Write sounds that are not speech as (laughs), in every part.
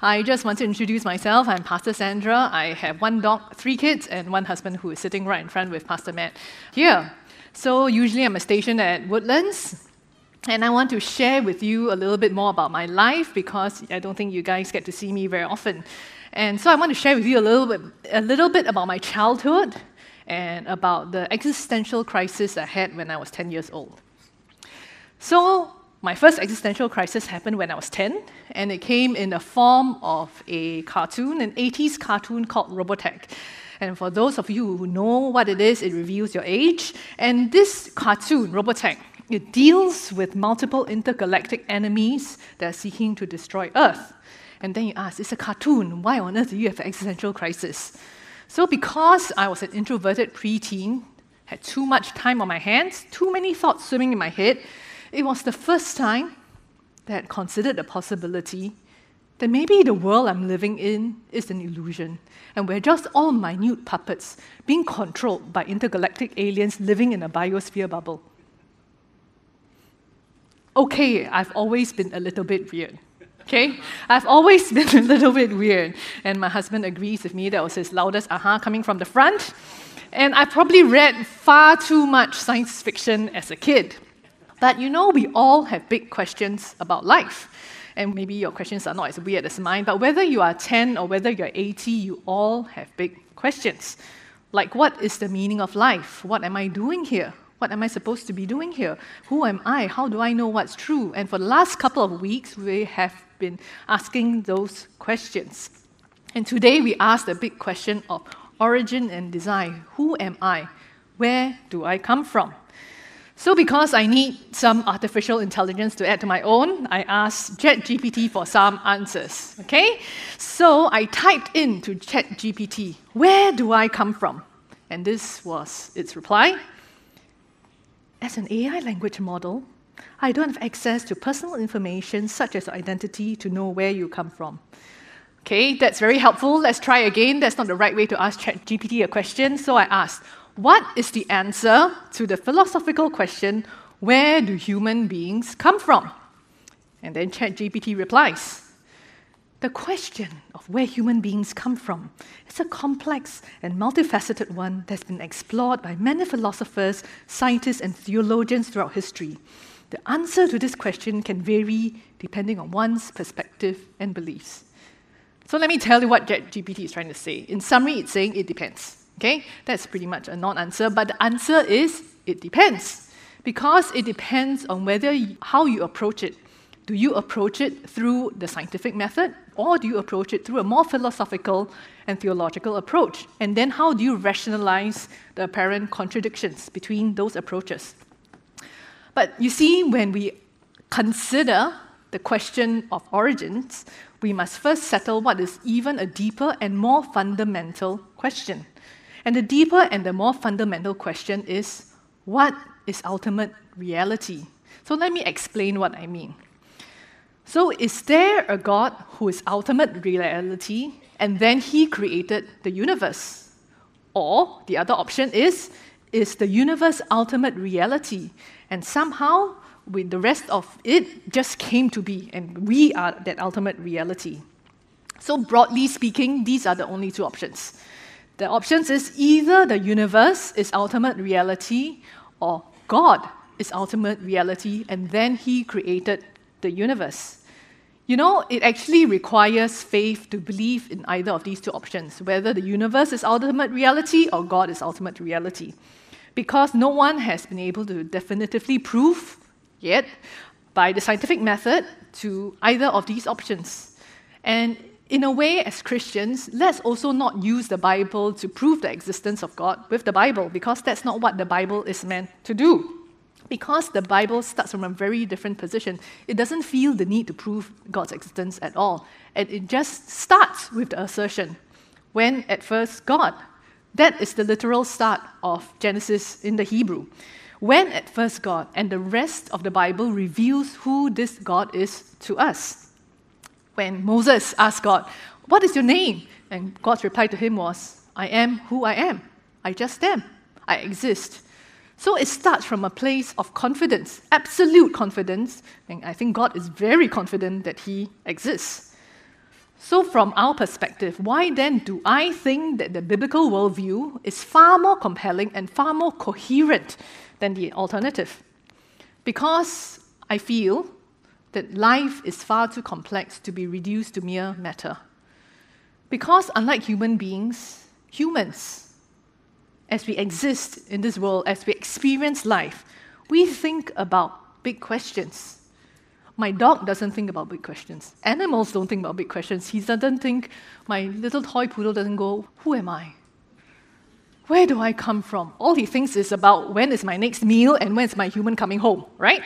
I just want to introduce myself. I'm Pastor Sandra. I have one dog, three kids, and one husband who is sitting right in front with Pastor Matt here. So, usually I'm stationed at Woodlands, and I want to share with you a little bit more about my life because I don't think you guys get to see me very often. And so, I want to share with you a little bit, a little bit about my childhood and about the existential crisis I had when I was 10 years old. So, my first existential crisis happened when I was 10, and it came in the form of a cartoon, an 80s cartoon called Robotech. And for those of you who know what it is, it reveals your age. And this cartoon, Robotech, it deals with multiple intergalactic enemies that are seeking to destroy Earth. And then you ask, it's a cartoon. Why on earth do you have an existential crisis? So, because I was an introverted preteen, had too much time on my hands, too many thoughts swimming in my head, it was the first time that I considered the possibility that maybe the world I'm living in is an illusion, and we're just all minute puppets being controlled by intergalactic aliens living in a biosphere bubble. Okay, I've always been a little bit weird. Okay? I've always (laughs) been a little bit weird. And my husband agrees with me. That was his loudest aha coming from the front. And I probably read far too much science fiction as a kid. But you know, we all have big questions about life. And maybe your questions are not as weird as mine, but whether you are 10 or whether you're 80, you all have big questions. Like, what is the meaning of life? What am I doing here? What am I supposed to be doing here? Who am I? How do I know what's true? And for the last couple of weeks, we have been asking those questions. And today we ask the big question of origin and design. Who am I? Where do I come from? So, because I need some artificial intelligence to add to my own, I asked ChatGPT for some answers. Okay? So, I typed into ChatGPT, where do I come from? And this was its reply. As an AI language model, I don't have access to personal information such as identity to know where you come from. Okay, that's very helpful. Let's try again. That's not the right way to ask ChatGPT a question. So I asked, what is the answer to the philosophical question, where do human beings come from? And then ChatGPT replies, the question of where human beings come from is a complex and multifaceted one that's been explored by many philosophers, scientists, and theologians throughout history. The answer to this question can vary depending on one's perspective and beliefs. So let me tell you what ChatGPT is trying to say. In summary, it's saying it depends. Okay, that's pretty much a non answer, but the answer is it depends. Because it depends on whether you, how you approach it. Do you approach it through the scientific method, or do you approach it through a more philosophical and theological approach? And then how do you rationalize the apparent contradictions between those approaches? But you see, when we consider the question of origins, we must first settle what is even a deeper and more fundamental question. And the deeper and the more fundamental question is what is ultimate reality? So let me explain what I mean. So, is there a God who is ultimate reality and then he created the universe? Or the other option is, is the universe ultimate reality and somehow with the rest of it just came to be and we are that ultimate reality? So, broadly speaking, these are the only two options. The options is either the universe is ultimate reality or God is ultimate reality and then he created the universe. You know, it actually requires faith to believe in either of these two options, whether the universe is ultimate reality or God is ultimate reality. Because no one has been able to definitively prove yet by the scientific method to either of these options. And in a way, as Christians, let's also not use the Bible to prove the existence of God with the Bible, because that's not what the Bible is meant to do. Because the Bible starts from a very different position, it doesn't feel the need to prove God's existence at all. And it just starts with the assertion When at first God. That is the literal start of Genesis in the Hebrew. When at first God, and the rest of the Bible reveals who this God is to us. When Moses asked God, What is your name? And God's reply to him was, I am who I am. I just am. I exist. So it starts from a place of confidence, absolute confidence, and I think God is very confident that He exists. So, from our perspective, why then do I think that the biblical worldview is far more compelling and far more coherent than the alternative? Because I feel that life is far too complex to be reduced to mere matter. Because, unlike human beings, humans as we exist in this world, as we experience life, we think about big questions. My dog doesn't think about big questions. Animals don't think about big questions. He doesn't think, my little toy poodle doesn't go, Who am I? Where do I come from? All he thinks is about when is my next meal and when is my human coming home, right?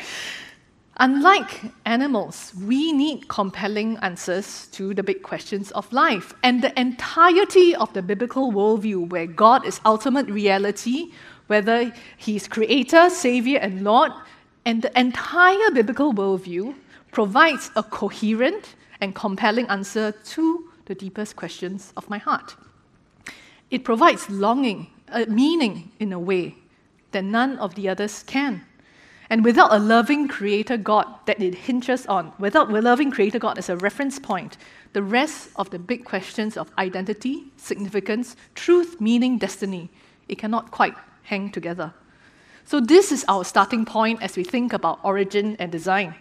Unlike animals, we need compelling answers to the big questions of life. And the entirety of the biblical worldview, where God is ultimate reality, whether He's creator, savior, and Lord, and the entire biblical worldview provides a coherent and compelling answer to the deepest questions of my heart. It provides longing, a meaning in a way that none of the others can. And without a loving creator God that it hinges on, without a loving creator God as a reference point, the rest of the big questions of identity, significance, truth, meaning, destiny, it cannot quite hang together. So, this is our starting point as we think about origin and design.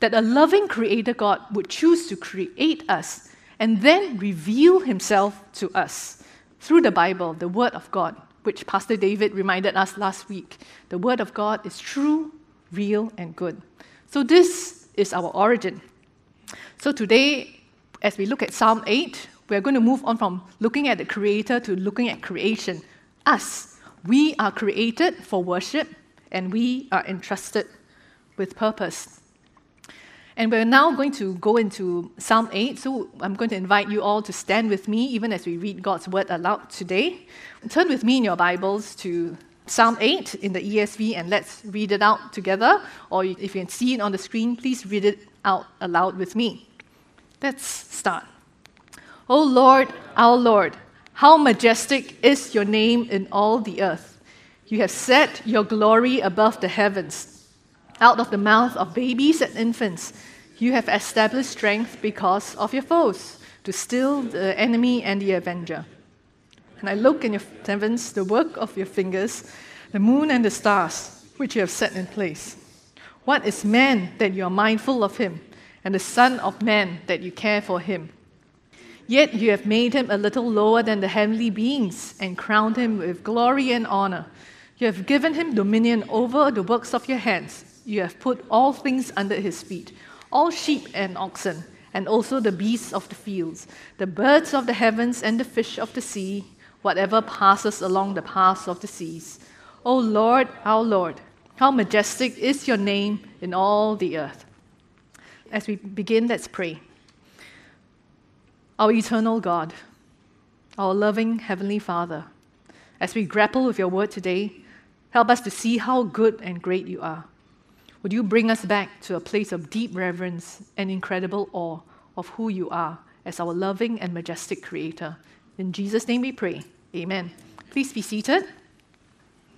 That a loving creator God would choose to create us and then reveal himself to us through the Bible, the Word of God, which Pastor David reminded us last week. The Word of God is true, real, and good. So, this is our origin. So, today, as we look at Psalm 8, we're going to move on from looking at the Creator to looking at creation. Us. We are created for worship, and we are entrusted with purpose. And we're now going to go into Psalm 8. So I'm going to invite you all to stand with me even as we read God's word aloud today. Turn with me in your Bibles to Psalm 8 in the ESV and let's read it out together. Or if you can see it on the screen, please read it out aloud with me. Let's start. O Lord, our Lord, how majestic is your name in all the earth. You have set your glory above the heavens. Out of the mouth of babies and infants, you have established strength because of your foes, to still the enemy and the avenger. And I look in your heavens, the work of your fingers, the moon and the stars, which you have set in place. What is man that you are mindful of him, and the Son of Man that you care for him? Yet you have made him a little lower than the heavenly beings, and crowned him with glory and honor. You have given him dominion over the works of your hands. You have put all things under his feet all sheep and oxen, and also the beasts of the fields, the birds of the heavens, and the fish of the sea whatever passes along the paths of the seas. O Lord, our Lord, how majestic is your name in all the earth. As we begin, let's pray. Our eternal God, our loving Heavenly Father, as we grapple with your word today, help us to see how good and great you are. Would you bring us back to a place of deep reverence and incredible awe of who you are as our loving and majestic Creator? In Jesus' name we pray. Amen. Please be seated.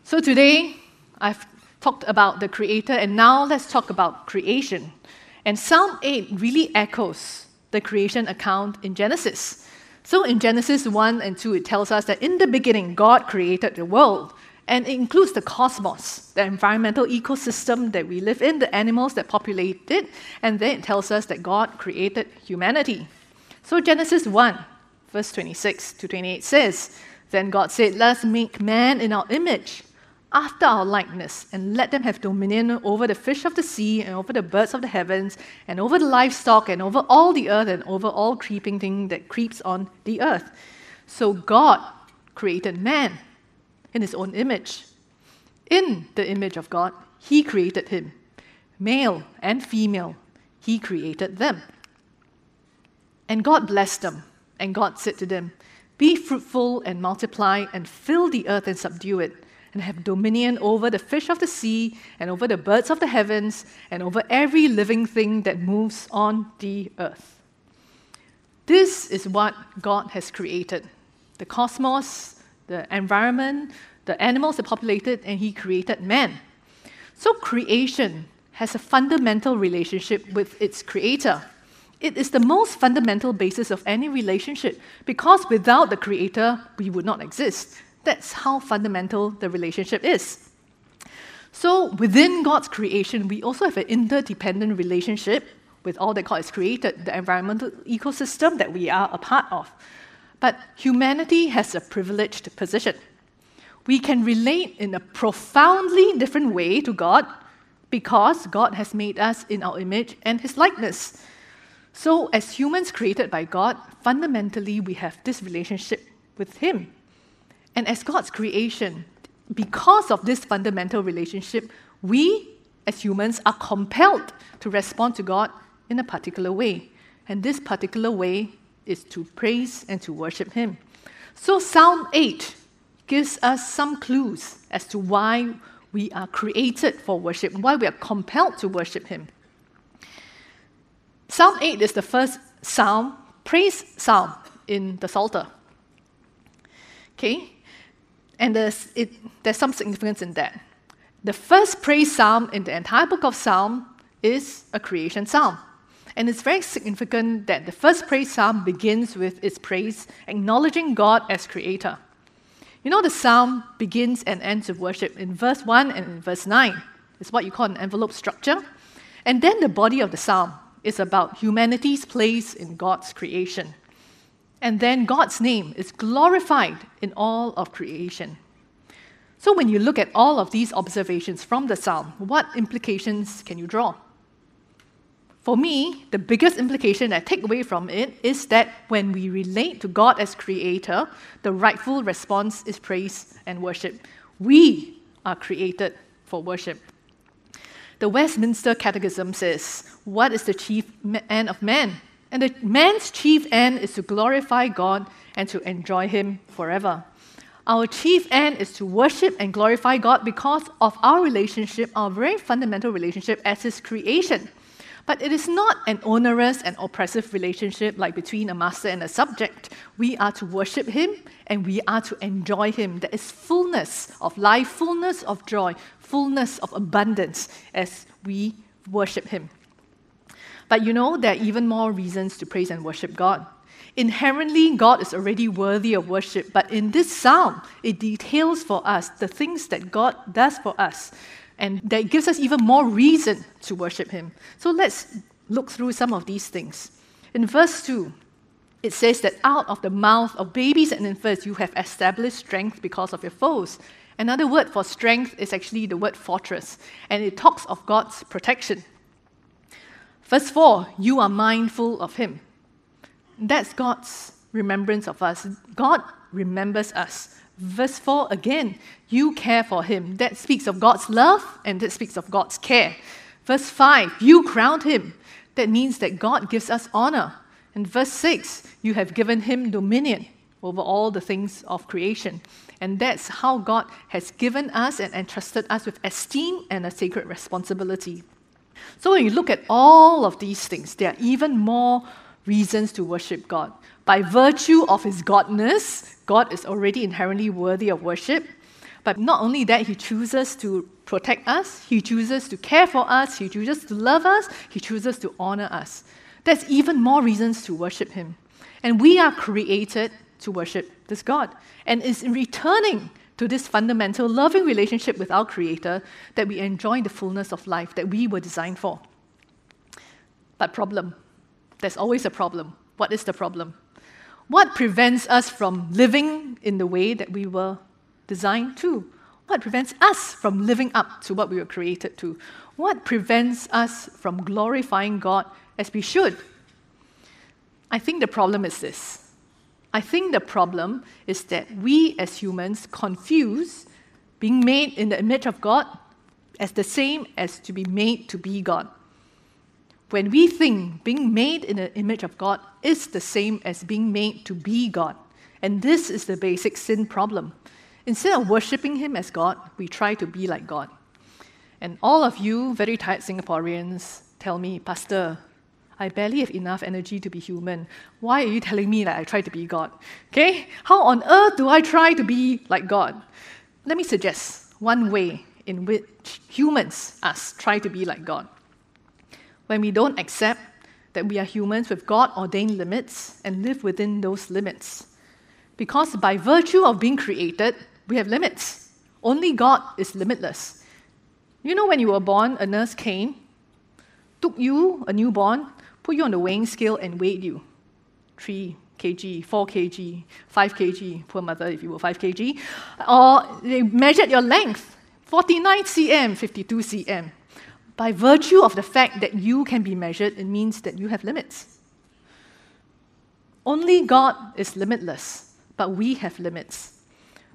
So today, I've talked about the Creator, and now let's talk about creation. And Psalm 8 really echoes the creation account in Genesis. So in Genesis 1 and 2, it tells us that in the beginning, God created the world. And it includes the cosmos, the environmental ecosystem that we live in, the animals that populate it, and then it tells us that God created humanity. So Genesis 1, verse 26 to 28 says, then God said, Let's make man in our image, after our likeness, and let them have dominion over the fish of the sea, and over the birds of the heavens, and over the livestock, and over all the earth, and over all creeping thing that creeps on the earth. So God created man in his own image. In the image of God, he created him. Male and female, he created them. And God blessed them, and God said to them, Be fruitful and multiply and fill the earth and subdue it, and have dominion over the fish of the sea, and over the birds of the heavens, and over every living thing that moves on the earth. This is what God has created the cosmos, the environment, the animals that populated, and He created man. So, creation has a fundamental relationship with its creator. It is the most fundamental basis of any relationship because without the creator, we would not exist. That's how fundamental the relationship is. So, within God's creation, we also have an interdependent relationship with all that God has created, the environmental ecosystem that we are a part of. But humanity has a privileged position. We can relate in a profoundly different way to God because God has made us in our image and His likeness. So, as humans created by God, fundamentally we have this relationship with Him. And as God's creation, because of this fundamental relationship, we as humans are compelled to respond to God in a particular way. And this particular way is to praise and to worship Him. So, Psalm 8 gives us some clues as to why we are created for worship, why we are compelled to worship Him. Psalm 8 is the first psalm, praise psalm in the Psalter. Okay? And there's, it, there's some significance in that. The first praise psalm in the entire book of Psalm is a creation psalm. And it's very significant that the first praise psalm begins with its praise, acknowledging God as creator. You know, the psalm begins and ends with worship in verse 1 and in verse 9. It's what you call an envelope structure. And then the body of the psalm is about humanity's place in God's creation. And then God's name is glorified in all of creation. So, when you look at all of these observations from the psalm, what implications can you draw? For me, the biggest implication I take away from it is that when we relate to God as creator, the rightful response is praise and worship. We are created for worship. The Westminster Catechism says, What is the chief end of man? And the man's chief end is to glorify God and to enjoy Him forever. Our chief end is to worship and glorify God because of our relationship, our very fundamental relationship as His creation. But it is not an onerous and oppressive relationship like between a master and a subject. We are to worship Him and we are to enjoy Him. There is fullness of life, fullness of joy, fullness of abundance as we worship Him. But you know, there are even more reasons to praise and worship God. Inherently, God is already worthy of worship, but in this psalm, it details for us the things that God does for us, and that gives us even more reason to worship Him. So let's look through some of these things. In verse 2, it says that out of the mouth of babies and infants you have established strength because of your foes. Another word for strength is actually the word fortress, and it talks of God's protection. Verse 4 You are mindful of Him. That's God's remembrance of us. God remembers us. Verse 4 again, you care for him. That speaks of God's love and that speaks of God's care. Verse 5, you crowned him. That means that God gives us honor. And verse 6, you have given him dominion over all the things of creation. And that's how God has given us and entrusted us with esteem and a sacred responsibility. So when you look at all of these things, there are even more reasons to worship God. By virtue of his godness, God is already inherently worthy of worship. But not only that, he chooses to protect us, he chooses to care for us, he chooses to love us, he chooses to honor us. That's even more reasons to worship him. And we are created to worship this God. And it's in returning to this fundamental loving relationship with our Creator that we enjoy the fullness of life that we were designed for. But, problem. There's always a problem. What is the problem? What prevents us from living in the way that we were designed to? What prevents us from living up to what we were created to? What prevents us from glorifying God as we should? I think the problem is this. I think the problem is that we as humans confuse being made in the image of God as the same as to be made to be God when we think being made in the image of God is the same as being made to be God. And this is the basic sin problem. Instead of worshipping Him as God, we try to be like God. And all of you, very tired Singaporeans, tell me, Pastor, I barely have enough energy to be human. Why are you telling me that I try to be God? Okay? How on earth do I try to be like God? Let me suggest one way in which humans, us, try to be like God. When we don't accept that we are humans with God ordained limits and live within those limits. Because by virtue of being created, we have limits. Only God is limitless. You know, when you were born, a nurse came, took you, a newborn, put you on the weighing scale and weighed you. 3 kg, 4 kg, 5 kg, poor mother if you were 5 kg. Or they measured your length, 49 cm, 52 cm. By virtue of the fact that you can be measured, it means that you have limits. Only God is limitless, but we have limits.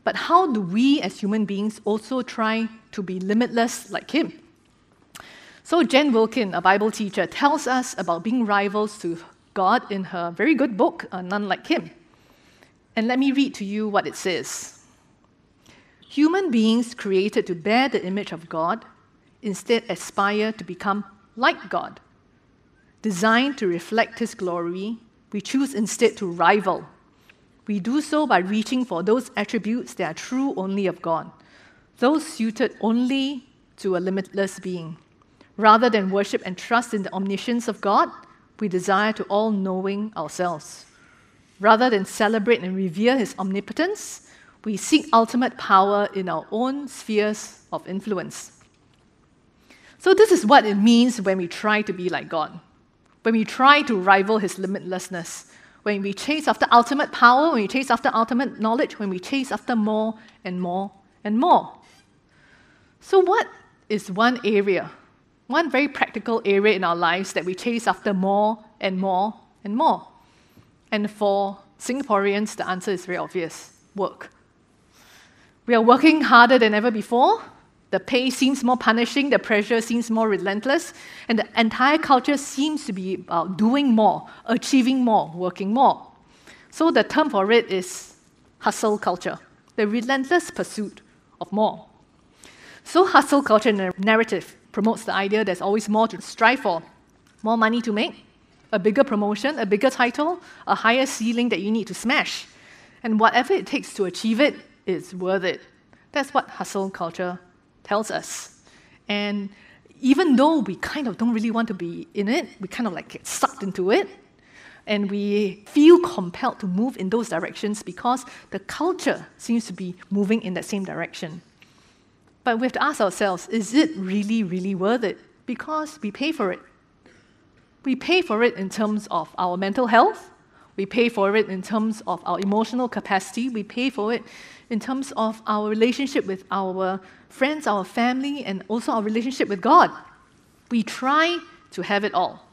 But how do we as human beings also try to be limitless like Him? So, Jen Wilkin, a Bible teacher, tells us about being rivals to God in her very good book, None Like Him. And let me read to you what it says. Human beings created to bear the image of God instead aspire to become like God. Designed to reflect His glory, we choose instead to rival. We do so by reaching for those attributes that are true only of God, those suited only to a limitless being. Rather than worship and trust in the omniscience of God, we desire to all knowing ourselves. Rather than celebrate and revere His omnipotence, we seek ultimate power in our own spheres of influence. So, this is what it means when we try to be like God, when we try to rival His limitlessness, when we chase after ultimate power, when we chase after ultimate knowledge, when we chase after more and more and more. So, what is one area one very practical area in our lives that we chase after more and more and more. And for Singaporeans, the answer is very obvious work. We are working harder than ever before. The pay seems more punishing, the pressure seems more relentless, and the entire culture seems to be about doing more, achieving more, working more. So the term for it is hustle culture, the relentless pursuit of more. So, hustle culture narrative promotes the idea there's always more to strive for more money to make, a bigger promotion, a bigger title, a higher ceiling that you need to smash. And whatever it takes to achieve it is worth it. That's what hustle culture tells us. And even though we kind of don't really want to be in it, we kind of like get sucked into it. And we feel compelled to move in those directions because the culture seems to be moving in that same direction. But we have to ask ourselves is it really, really worth it? Because we pay for it. We pay for it in terms of our mental health, we pay for it in terms of our emotional capacity, we pay for it in terms of our relationship with our friends, our family, and also our relationship with God. We try to have it all.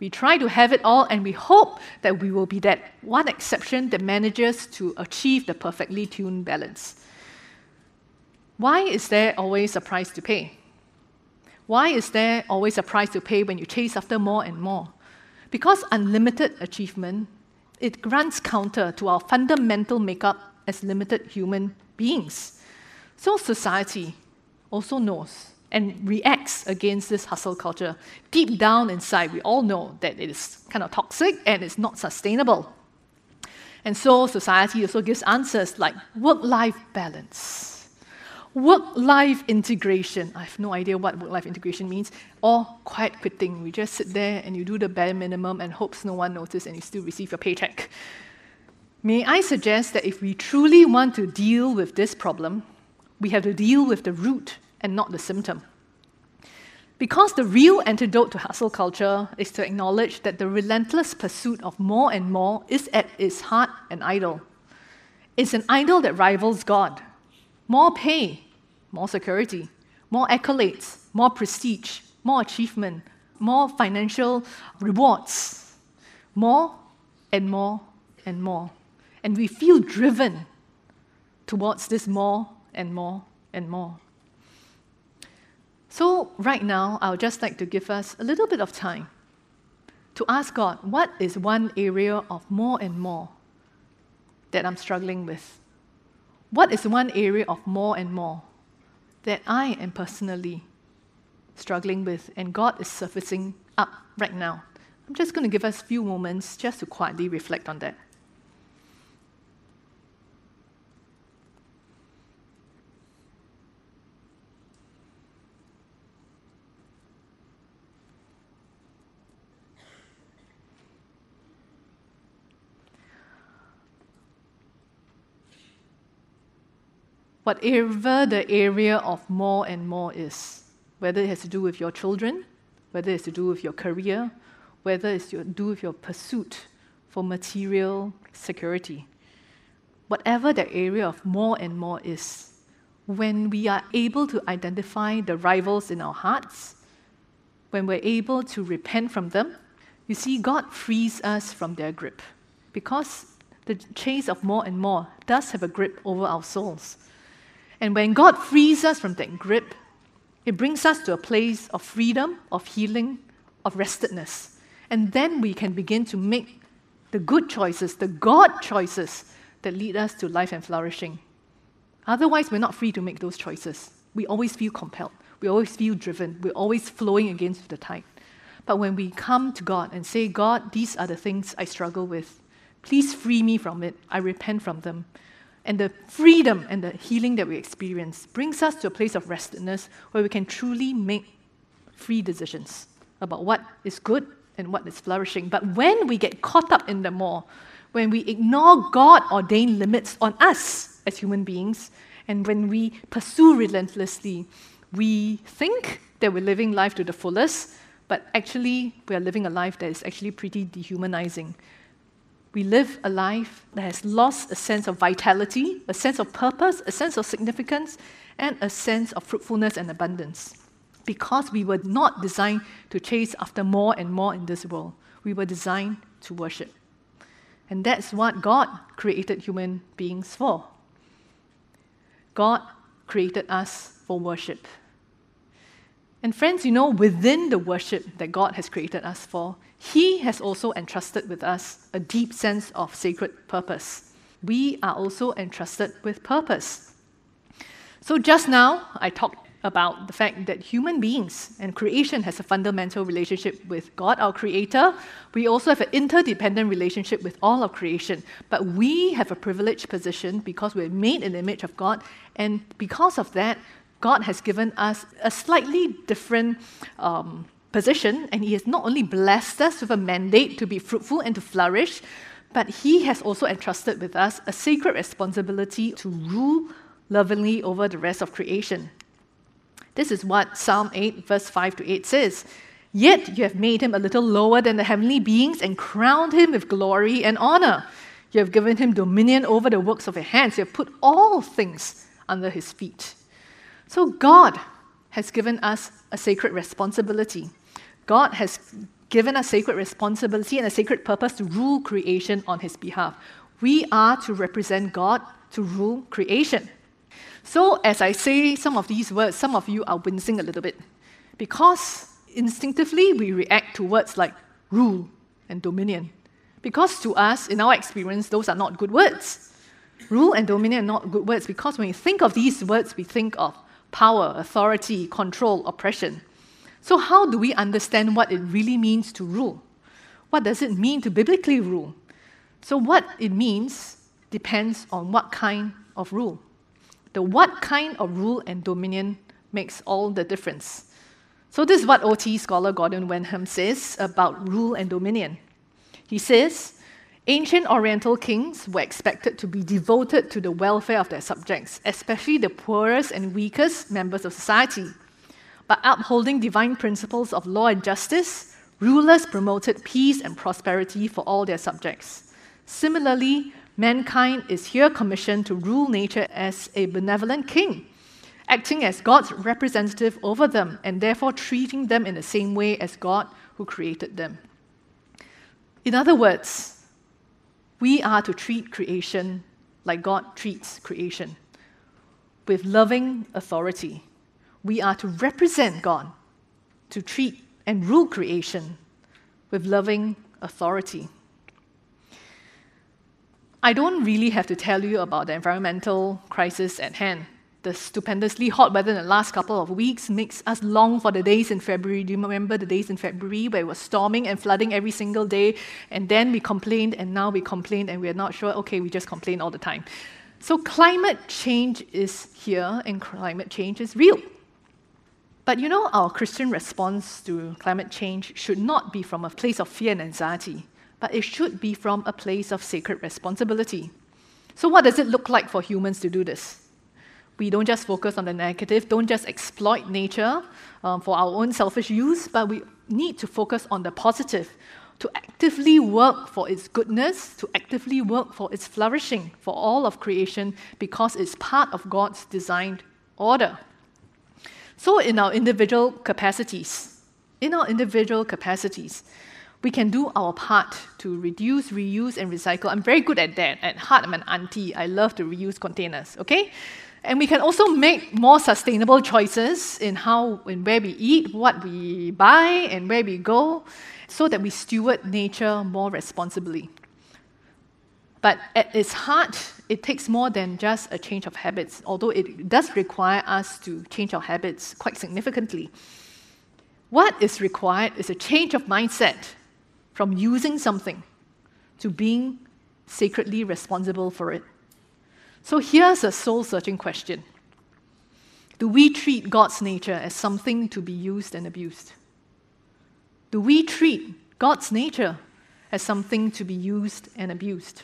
We try to have it all, and we hope that we will be that one exception that manages to achieve the perfectly tuned balance. Why is there always a price to pay? Why is there always a price to pay when you chase after more and more? Because unlimited achievement, it runs counter to our fundamental makeup as limited human beings. So society also knows and reacts against this hustle culture. Deep down inside, we all know that it is kind of toxic and it's not sustainable. And so society also gives answers like work life balance Work life integration. I have no idea what work life integration means. Or quiet quitting. We just sit there and you do the bare minimum and hopes no one notices and you still receive your paycheck. May I suggest that if we truly want to deal with this problem, we have to deal with the root and not the symptom. Because the real antidote to hustle culture is to acknowledge that the relentless pursuit of more and more is at its heart an idol. It's an idol that rivals God. More pay, more security, more accolades, more prestige, more achievement, more financial rewards, more and more and more. And we feel driven towards this more and more and more. So, right now, I would just like to give us a little bit of time to ask God, what is one area of more and more that I'm struggling with? What is one area of more and more that I am personally struggling with and God is surfacing up right now? I'm just going to give us a few moments just to quietly reflect on that. Whatever the area of more and more is, whether it has to do with your children, whether it has to do with your career, whether it's to do with your pursuit for material security. Whatever the area of more and more is, when we are able to identify the rivals in our hearts, when we're able to repent from them, you see, God frees us from their grip because the chase of more and more does have a grip over our souls. And when God frees us from that grip, it brings us to a place of freedom, of healing, of restedness. And then we can begin to make the good choices, the God choices that lead us to life and flourishing. Otherwise, we're not free to make those choices. We always feel compelled. We always feel driven. We're always flowing against the tide. But when we come to God and say, God, these are the things I struggle with, please free me from it. I repent from them and the freedom and the healing that we experience brings us to a place of restedness where we can truly make free decisions about what is good and what is flourishing. But when we get caught up in the more, when we ignore God ordained limits on us as human beings, and when we pursue relentlessly, we think that we're living life to the fullest, but actually, we are living a life that is actually pretty dehumanizing we live a life that has lost a sense of vitality, a sense of purpose, a sense of significance, and a sense of fruitfulness and abundance. Because we were not designed to chase after more and more in this world, we were designed to worship. And that's what God created human beings for. God created us for worship. And friends, you know, within the worship that God has created us for, He has also entrusted with us a deep sense of sacred purpose. We are also entrusted with purpose. So just now, I talked about the fact that human beings and creation has a fundamental relationship with God, our Creator. We also have an interdependent relationship with all of creation. But we have a privileged position because we're made in the image of God, and because of that, God has given us a slightly different um, position, and He has not only blessed us with a mandate to be fruitful and to flourish, but He has also entrusted with us a sacred responsibility to rule lovingly over the rest of creation. This is what Psalm 8, verse 5 to 8 says. Yet you have made him a little lower than the heavenly beings and crowned him with glory and honor. You have given him dominion over the works of your hands. You have put all things under his feet. So God has given us a sacred responsibility. God has given us sacred responsibility and a sacred purpose to rule creation on his behalf. We are to represent God to rule creation. So, as I say some of these words, some of you are wincing a little bit because instinctively we react to words like rule and dominion. Because to us, in our experience, those are not good words. Rule and dominion are not good words because when we think of these words, we think of power, authority, control, oppression. So, how do we understand what it really means to rule? What does it mean to biblically rule? So, what it means depends on what kind of rule. The what kind of rule and dominion makes all the difference. So, this is what OT scholar Gordon Wenham says about rule and dominion. He says, Ancient Oriental kings were expected to be devoted to the welfare of their subjects, especially the poorest and weakest members of society. By upholding divine principles of law and justice, rulers promoted peace and prosperity for all their subjects. Similarly, mankind is here commissioned to rule nature as a benevolent king, acting as God's representative over them and therefore treating them in the same way as God who created them. In other words, we are to treat creation like God treats creation, with loving authority. We are to represent God, to treat and rule creation with loving authority. I don't really have to tell you about the environmental crisis at hand. The stupendously hot weather in the last couple of weeks makes us long for the days in February. Do you remember the days in February where it was storming and flooding every single day? And then we complained, and now we complain, and we're not sure. Okay, we just complain all the time. So climate change is here, and climate change is real. But you know, our Christian response to climate change should not be from a place of fear and anxiety, but it should be from a place of sacred responsibility. So, what does it look like for humans to do this? We don't just focus on the negative, don't just exploit nature um, for our own selfish use, but we need to focus on the positive, to actively work for its goodness, to actively work for its flourishing for all of creation, because it's part of God's designed order. So, in our individual capacities, in our individual capacities, we can do our part to reduce, reuse, and recycle. I'm very good at that. At heart, I'm an auntie. I love to reuse containers, okay? And we can also make more sustainable choices in how and where we eat, what we buy, and where we go, so that we steward nature more responsibly. But at its heart, it takes more than just a change of habits, although it does require us to change our habits quite significantly. What is required is a change of mindset from using something to being sacredly responsible for it. So here's a soul searching question Do we treat God's nature as something to be used and abused? Do we treat God's nature as something to be used and abused?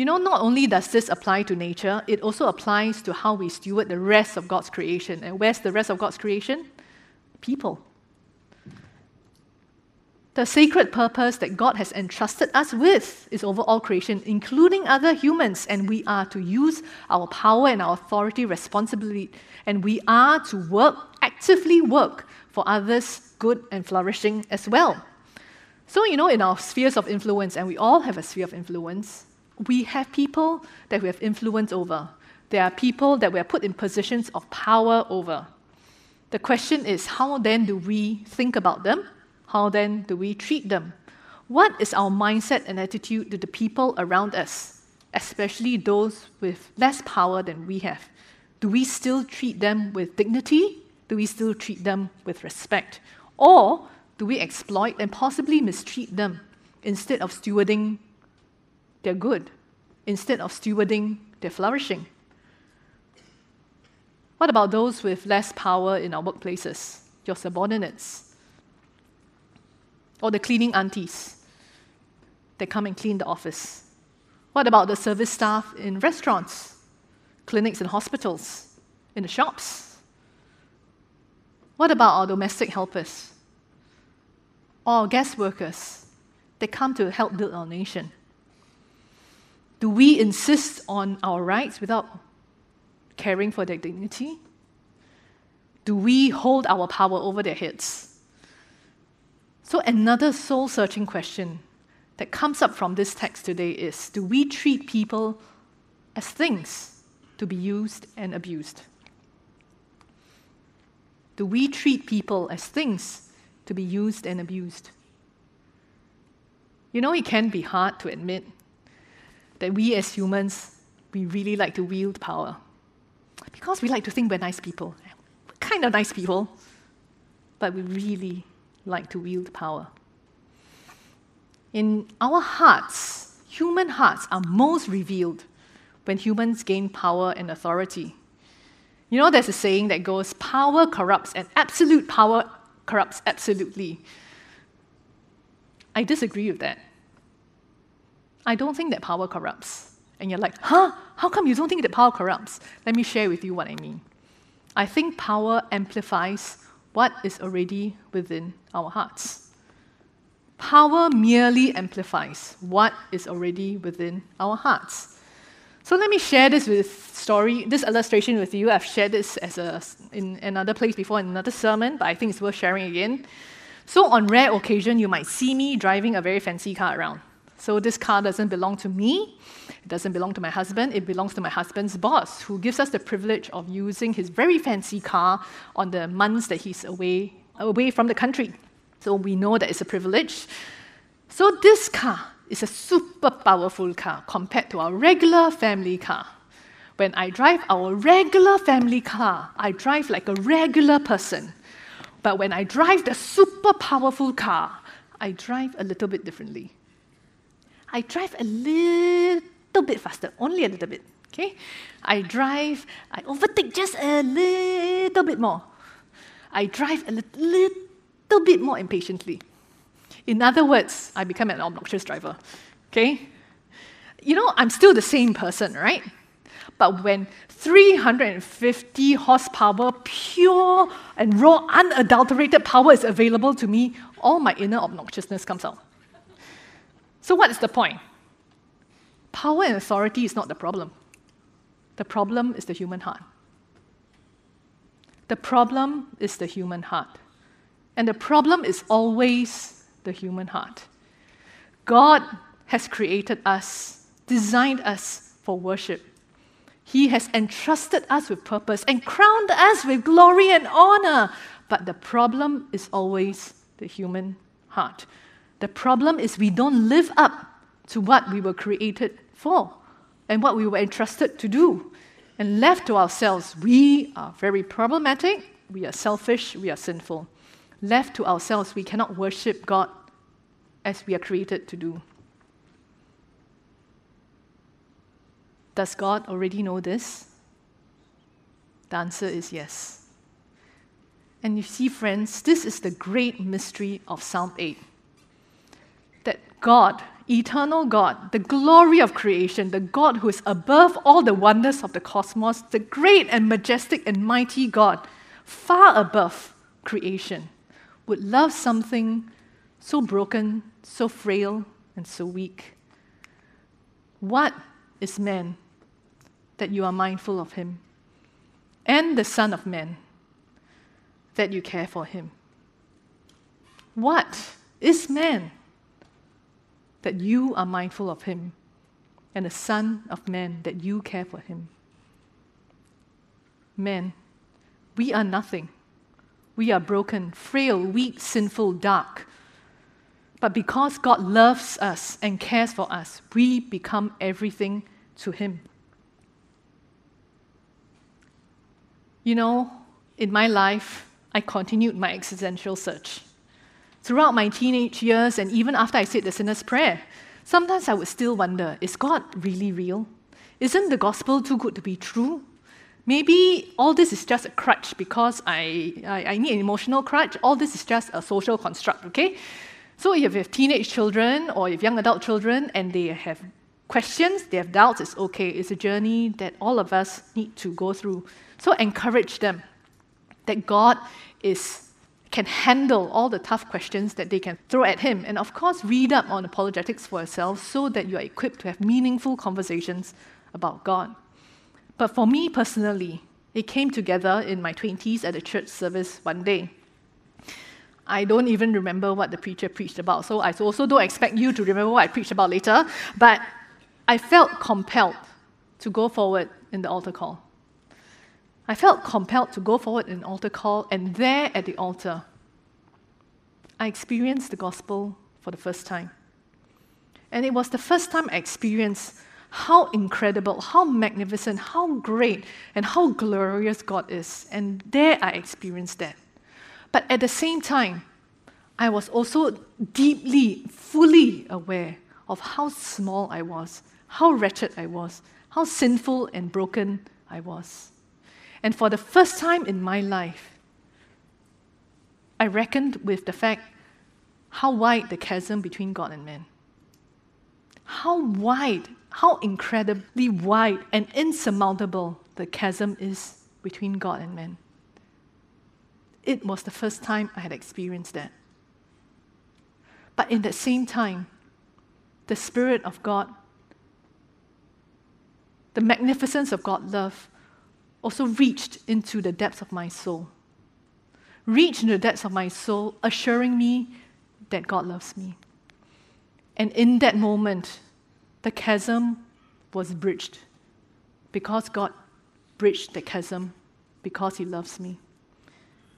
You know, not only does this apply to nature, it also applies to how we steward the rest of God's creation. And where's the rest of God's creation? People. The sacred purpose that God has entrusted us with is over all creation, including other humans, and we are to use our power and our authority responsibly, and we are to work, actively work for others' good and flourishing as well. So, you know, in our spheres of influence, and we all have a sphere of influence, we have people that we have influence over. There are people that we are put in positions of power over. The question is, how then do we think about them? How then do we treat them? What is our mindset and attitude to the people around us, especially those with less power than we have? Do we still treat them with dignity? Do we still treat them with respect? Or do we exploit and possibly mistreat them instead of stewarding their good instead of stewarding their flourishing? What about those with less power in our workplaces, your subordinates? Or the cleaning aunties that come and clean the office? What about the service staff in restaurants, clinics, and hospitals, in the shops? What about our domestic helpers? Or our guest workers that come to help build our nation? Do we insist on our rights without caring for their dignity? Do we hold our power over their heads? So, another soul searching question that comes up from this text today is Do we treat people as things to be used and abused? Do we treat people as things to be used and abused? You know, it can be hard to admit that we as humans, we really like to wield power. Because we like to think we're nice people. We're kind of nice people, but we really like to wield power. In our hearts, human hearts are most revealed when humans gain power and authority. You know, there's a saying that goes power corrupts, and absolute power corrupts absolutely. I disagree with that. I don't think that power corrupts. And you're like, huh? How come you don't think that power corrupts? Let me share with you what I mean. I think power amplifies what is already within our hearts. Power merely amplifies what is already within our hearts. So let me share this with story, this illustration with you. I've shared this as a, in another place before in another sermon, but I think it's worth sharing again. So on rare occasion, you might see me driving a very fancy car around. So this car doesn't belong to me. It doesn't belong to my husband. It belongs to my husband's boss, who gives us the privilege of using his very fancy car on the months that he's away, away from the country. So we know that it's a privilege. So this car is a super powerful car compared to our regular family car. When I drive our regular family car, I drive like a regular person. But when I drive the super powerful car, I drive a little bit differently. I drive a little bit faster, only a little bit. Okay? I drive, I overtake just a little bit more. I drive a little, bit more impatiently. In other words, I become an obnoxious driver. Okay? You know, I'm still the same person, right? But when 350 horsepower, pure and raw, unadulterated power is available to me, all my inner obnoxiousness comes out. So, what is the point? Power and authority is not the problem. The problem is the human heart. The problem is the human heart. And the problem is always the human heart. God has created us, designed us for worship. He has entrusted us with purpose and crowned us with glory and honor. But the problem is always the human heart. The problem is we don't live up to what we were created for and what we were entrusted to do. And left to ourselves, we are very problematic, we are selfish, we are sinful. Left to ourselves, we cannot worship God as we are created to do. Does God already know this? The answer is yes. And you see, friends, this is the great mystery of Psalm 8. God, eternal God, the glory of creation, the God who is above all the wonders of the cosmos, the great and majestic and mighty God, far above creation, would love something so broken, so frail, and so weak. What is man that you are mindful of him? And the Son of Man that you care for him? What is man that you are mindful of him? And the Son of Man that you care for him? Men, we are nothing. We are broken, frail, weak, sinful, dark. But because God loves us and cares for us, we become everything to Him. You know, in my life, I continued my existential search. Throughout my teenage years, and even after I said the sinner's prayer, sometimes I would still wonder is God really real? Isn't the gospel too good to be true? Maybe all this is just a crutch because I, I, I need an emotional crutch. All this is just a social construct, okay? So if you have teenage children or if young adult children and they have questions, they have doubts, it's okay. It's a journey that all of us need to go through. So encourage them that God is can handle all the tough questions that they can throw at him. And of course, read up on apologetics for yourself so that you are equipped to have meaningful conversations about God. But for me personally, it came together in my 20s at a church service one day. I don't even remember what the preacher preached about. So I also don't expect you to remember what I preached about later. But I felt compelled to go forward in the altar call. I felt compelled to go forward in altar call, and there at the altar, I experienced the gospel for the first time. And it was the first time I experienced how incredible, how magnificent, how great, and how glorious God is. And there I experienced that. But at the same time, I was also deeply, fully aware of how small I was, how wretched I was, how sinful and broken I was. And for the first time in my life, I reckoned with the fact how wide the chasm between God and man. How wide, how incredibly wide and insurmountable the chasm is between God and man. It was the first time I had experienced that. But in that same time, the Spirit of God, the magnificence of God's love, also reached into the depths of my soul. Reached into the depths of my soul, assuring me that God loves me. And in that moment, the chasm was bridged because God bridged the chasm because He loves me.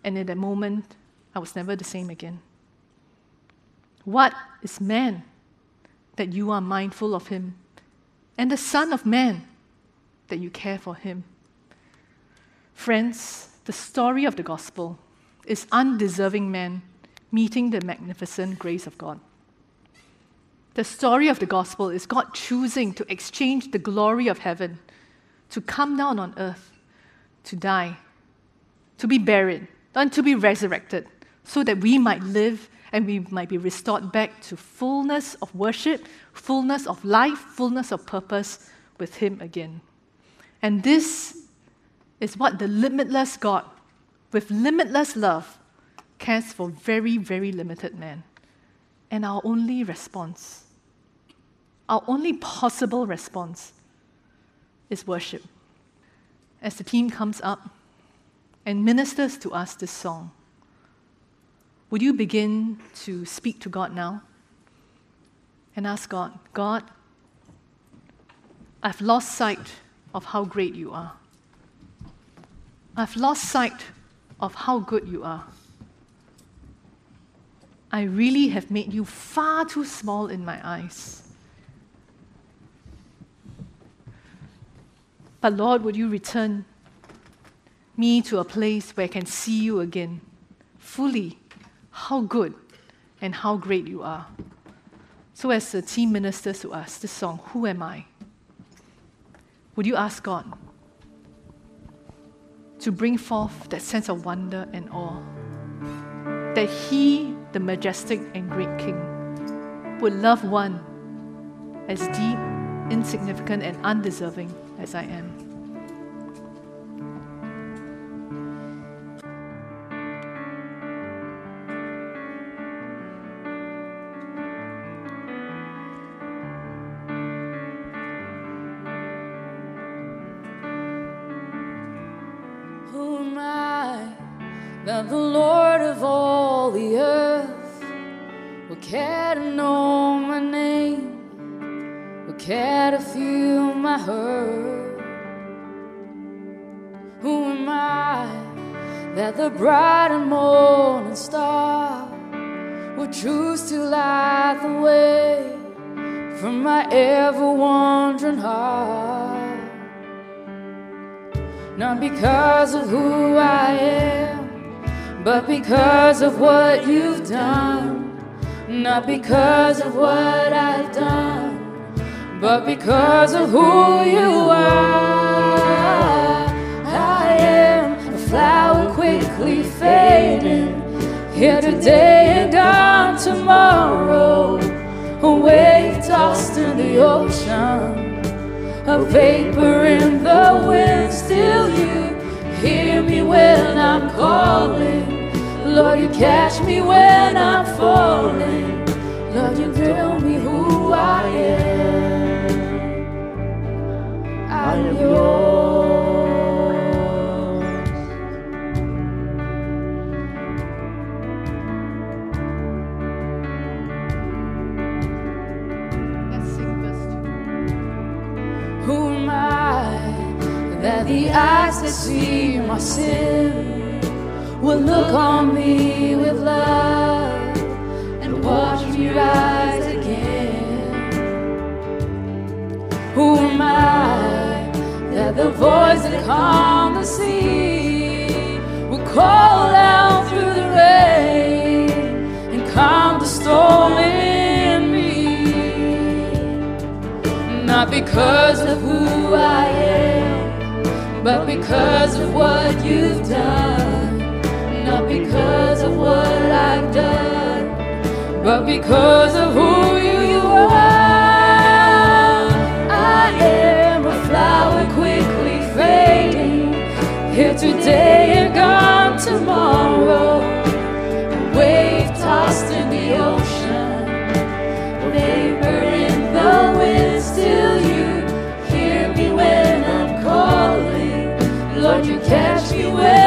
And in that moment, I was never the same again. What is man that you are mindful of him, and the Son of Man that you care for him. Friends, the story of the gospel is undeserving man meeting the magnificent grace of God. The story of the gospel is God choosing to exchange the glory of heaven to come down on earth, to die, to be buried, and to be resurrected, so that we might live and we might be restored back to fullness of worship, fullness of life, fullness of purpose with Him again. And this is what the limitless God, with limitless love, cares for very, very limited man. And our only response, our only possible response, is worship. As the team comes up and ministers to us this song, would you begin to speak to God now? And ask God, God, I've lost sight of how great you are. I've lost sight of how good you are. I really have made you far too small in my eyes. But Lord, would you return me to a place where I can see you again, fully how good and how great you are. So, as the team ministers to us this song, Who Am I? Would you ask God to bring forth that sense of wonder and awe? That He, the majestic and great King, would love one as deep, insignificant, and undeserving as I am. Care to feel my hurt. Who am I that the bright and morning star would choose to light the way from my ever wandering heart? Not because of who I am but because of what you've done, not because of what I've done, but because of who you are. I am a flower quickly fading, here today and gone tomorrow, a wave tossed in the ocean, a vapor in the wind, still you hear me when I'm calling. Lord, you catch me when I'm falling. Lord, you tell me who I am. Yours. Sing verse 2. Who am I that the eyes that see my sin will look on me with love that calmed the sea will call out through the rain and calm the storm in me? Not because of who I am, but because of what you've done. Not because of what I've done, but because of who today and gone tomorrow. A wave tossed in the ocean a neighbor in the wind, still you hear me when I'm calling. Lord, you catch me when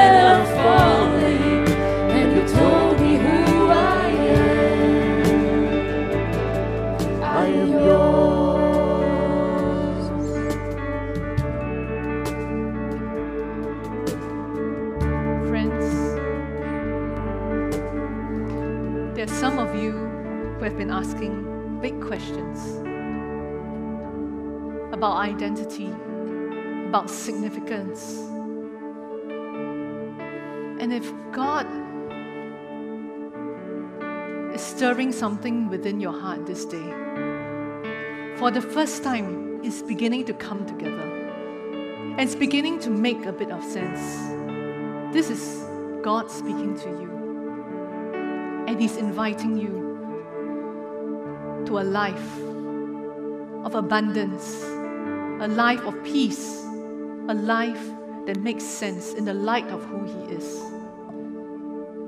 identity, about significance. And if God is stirring something within your heart this day, for the first time, it's beginning to come together. And it's beginning to make a bit of sense. This is God speaking to you. And He's inviting you to a life of abundance, a life of peace, a life that makes sense in the light of who He is.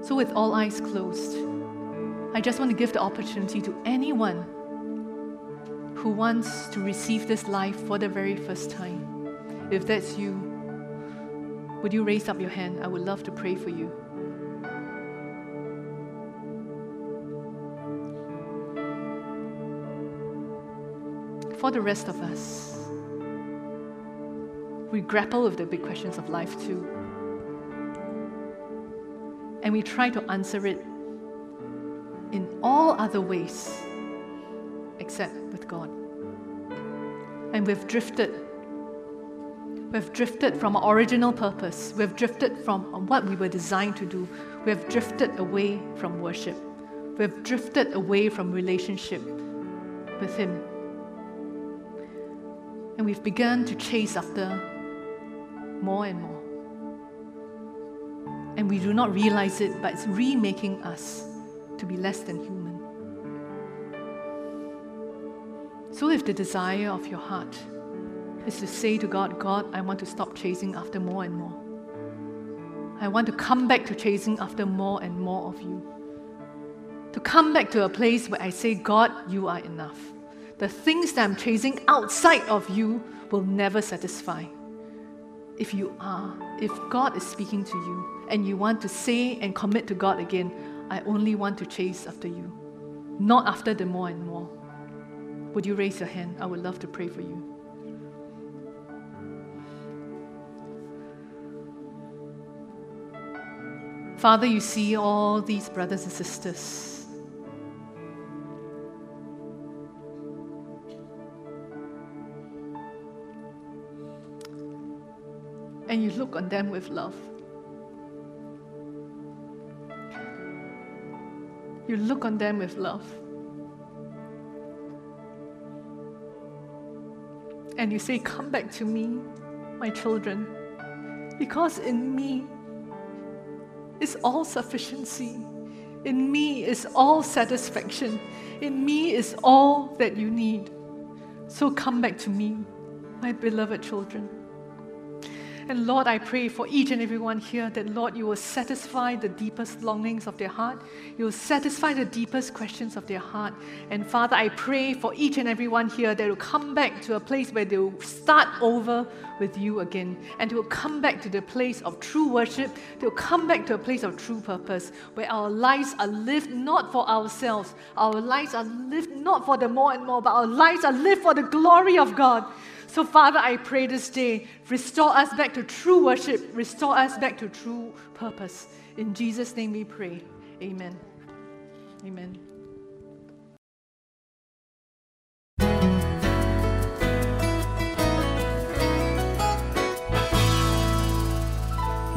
So, with all eyes closed, I just want to give the opportunity to anyone who wants to receive this life for the very first time. If that's you, would you raise up your hand? I would love to pray for you. For the rest of us, we grapple with the big questions of life too. And we try to answer it in all other ways except with God. And we've drifted. We've drifted from our original purpose. We've drifted from what we were designed to do. We've drifted away from worship. We've drifted away from relationship with Him. And we've begun to chase after more and more. And we do not realize it, but it's remaking us to be less than human. So, if the desire of your heart is to say to God, God, I want to stop chasing after more and more, I want to come back to chasing after more and more of you. To come back to a place where I say, God, you are enough. The things that I'm chasing outside of you will never satisfy. If you are, if God is speaking to you and you want to say and commit to God again, I only want to chase after you, not after the more and more. Would you raise your hand? I would love to pray for you. Father, you see all these brothers and sisters. And you look on them with love. You look on them with love. And you say, Come back to me, my children, because in me is all sufficiency. In me is all satisfaction. In me is all that you need. So come back to me, my beloved children. And Lord, I pray for each and every one here that, Lord, you will satisfy the deepest longings of their heart. You will satisfy the deepest questions of their heart. And Father, I pray for each and every one here that will come back to a place where they will start over with you again. And they will come back to the place of true worship. They will come back to a place of true purpose where our lives are lived not for ourselves. Our lives are lived not for the more and more, but our lives are lived for the glory of God. So, Father, I pray this day, restore us back to true worship, restore us back to true purpose. In Jesus' name we pray. Amen. Amen.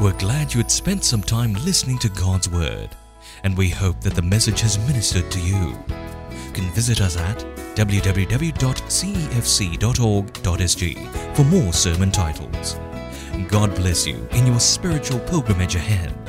We're glad you had spent some time listening to God's Word, and we hope that the message has ministered to you. You can visit us at www.cefc.org.sg for more sermon titles. God bless you in your spiritual pilgrimage ahead.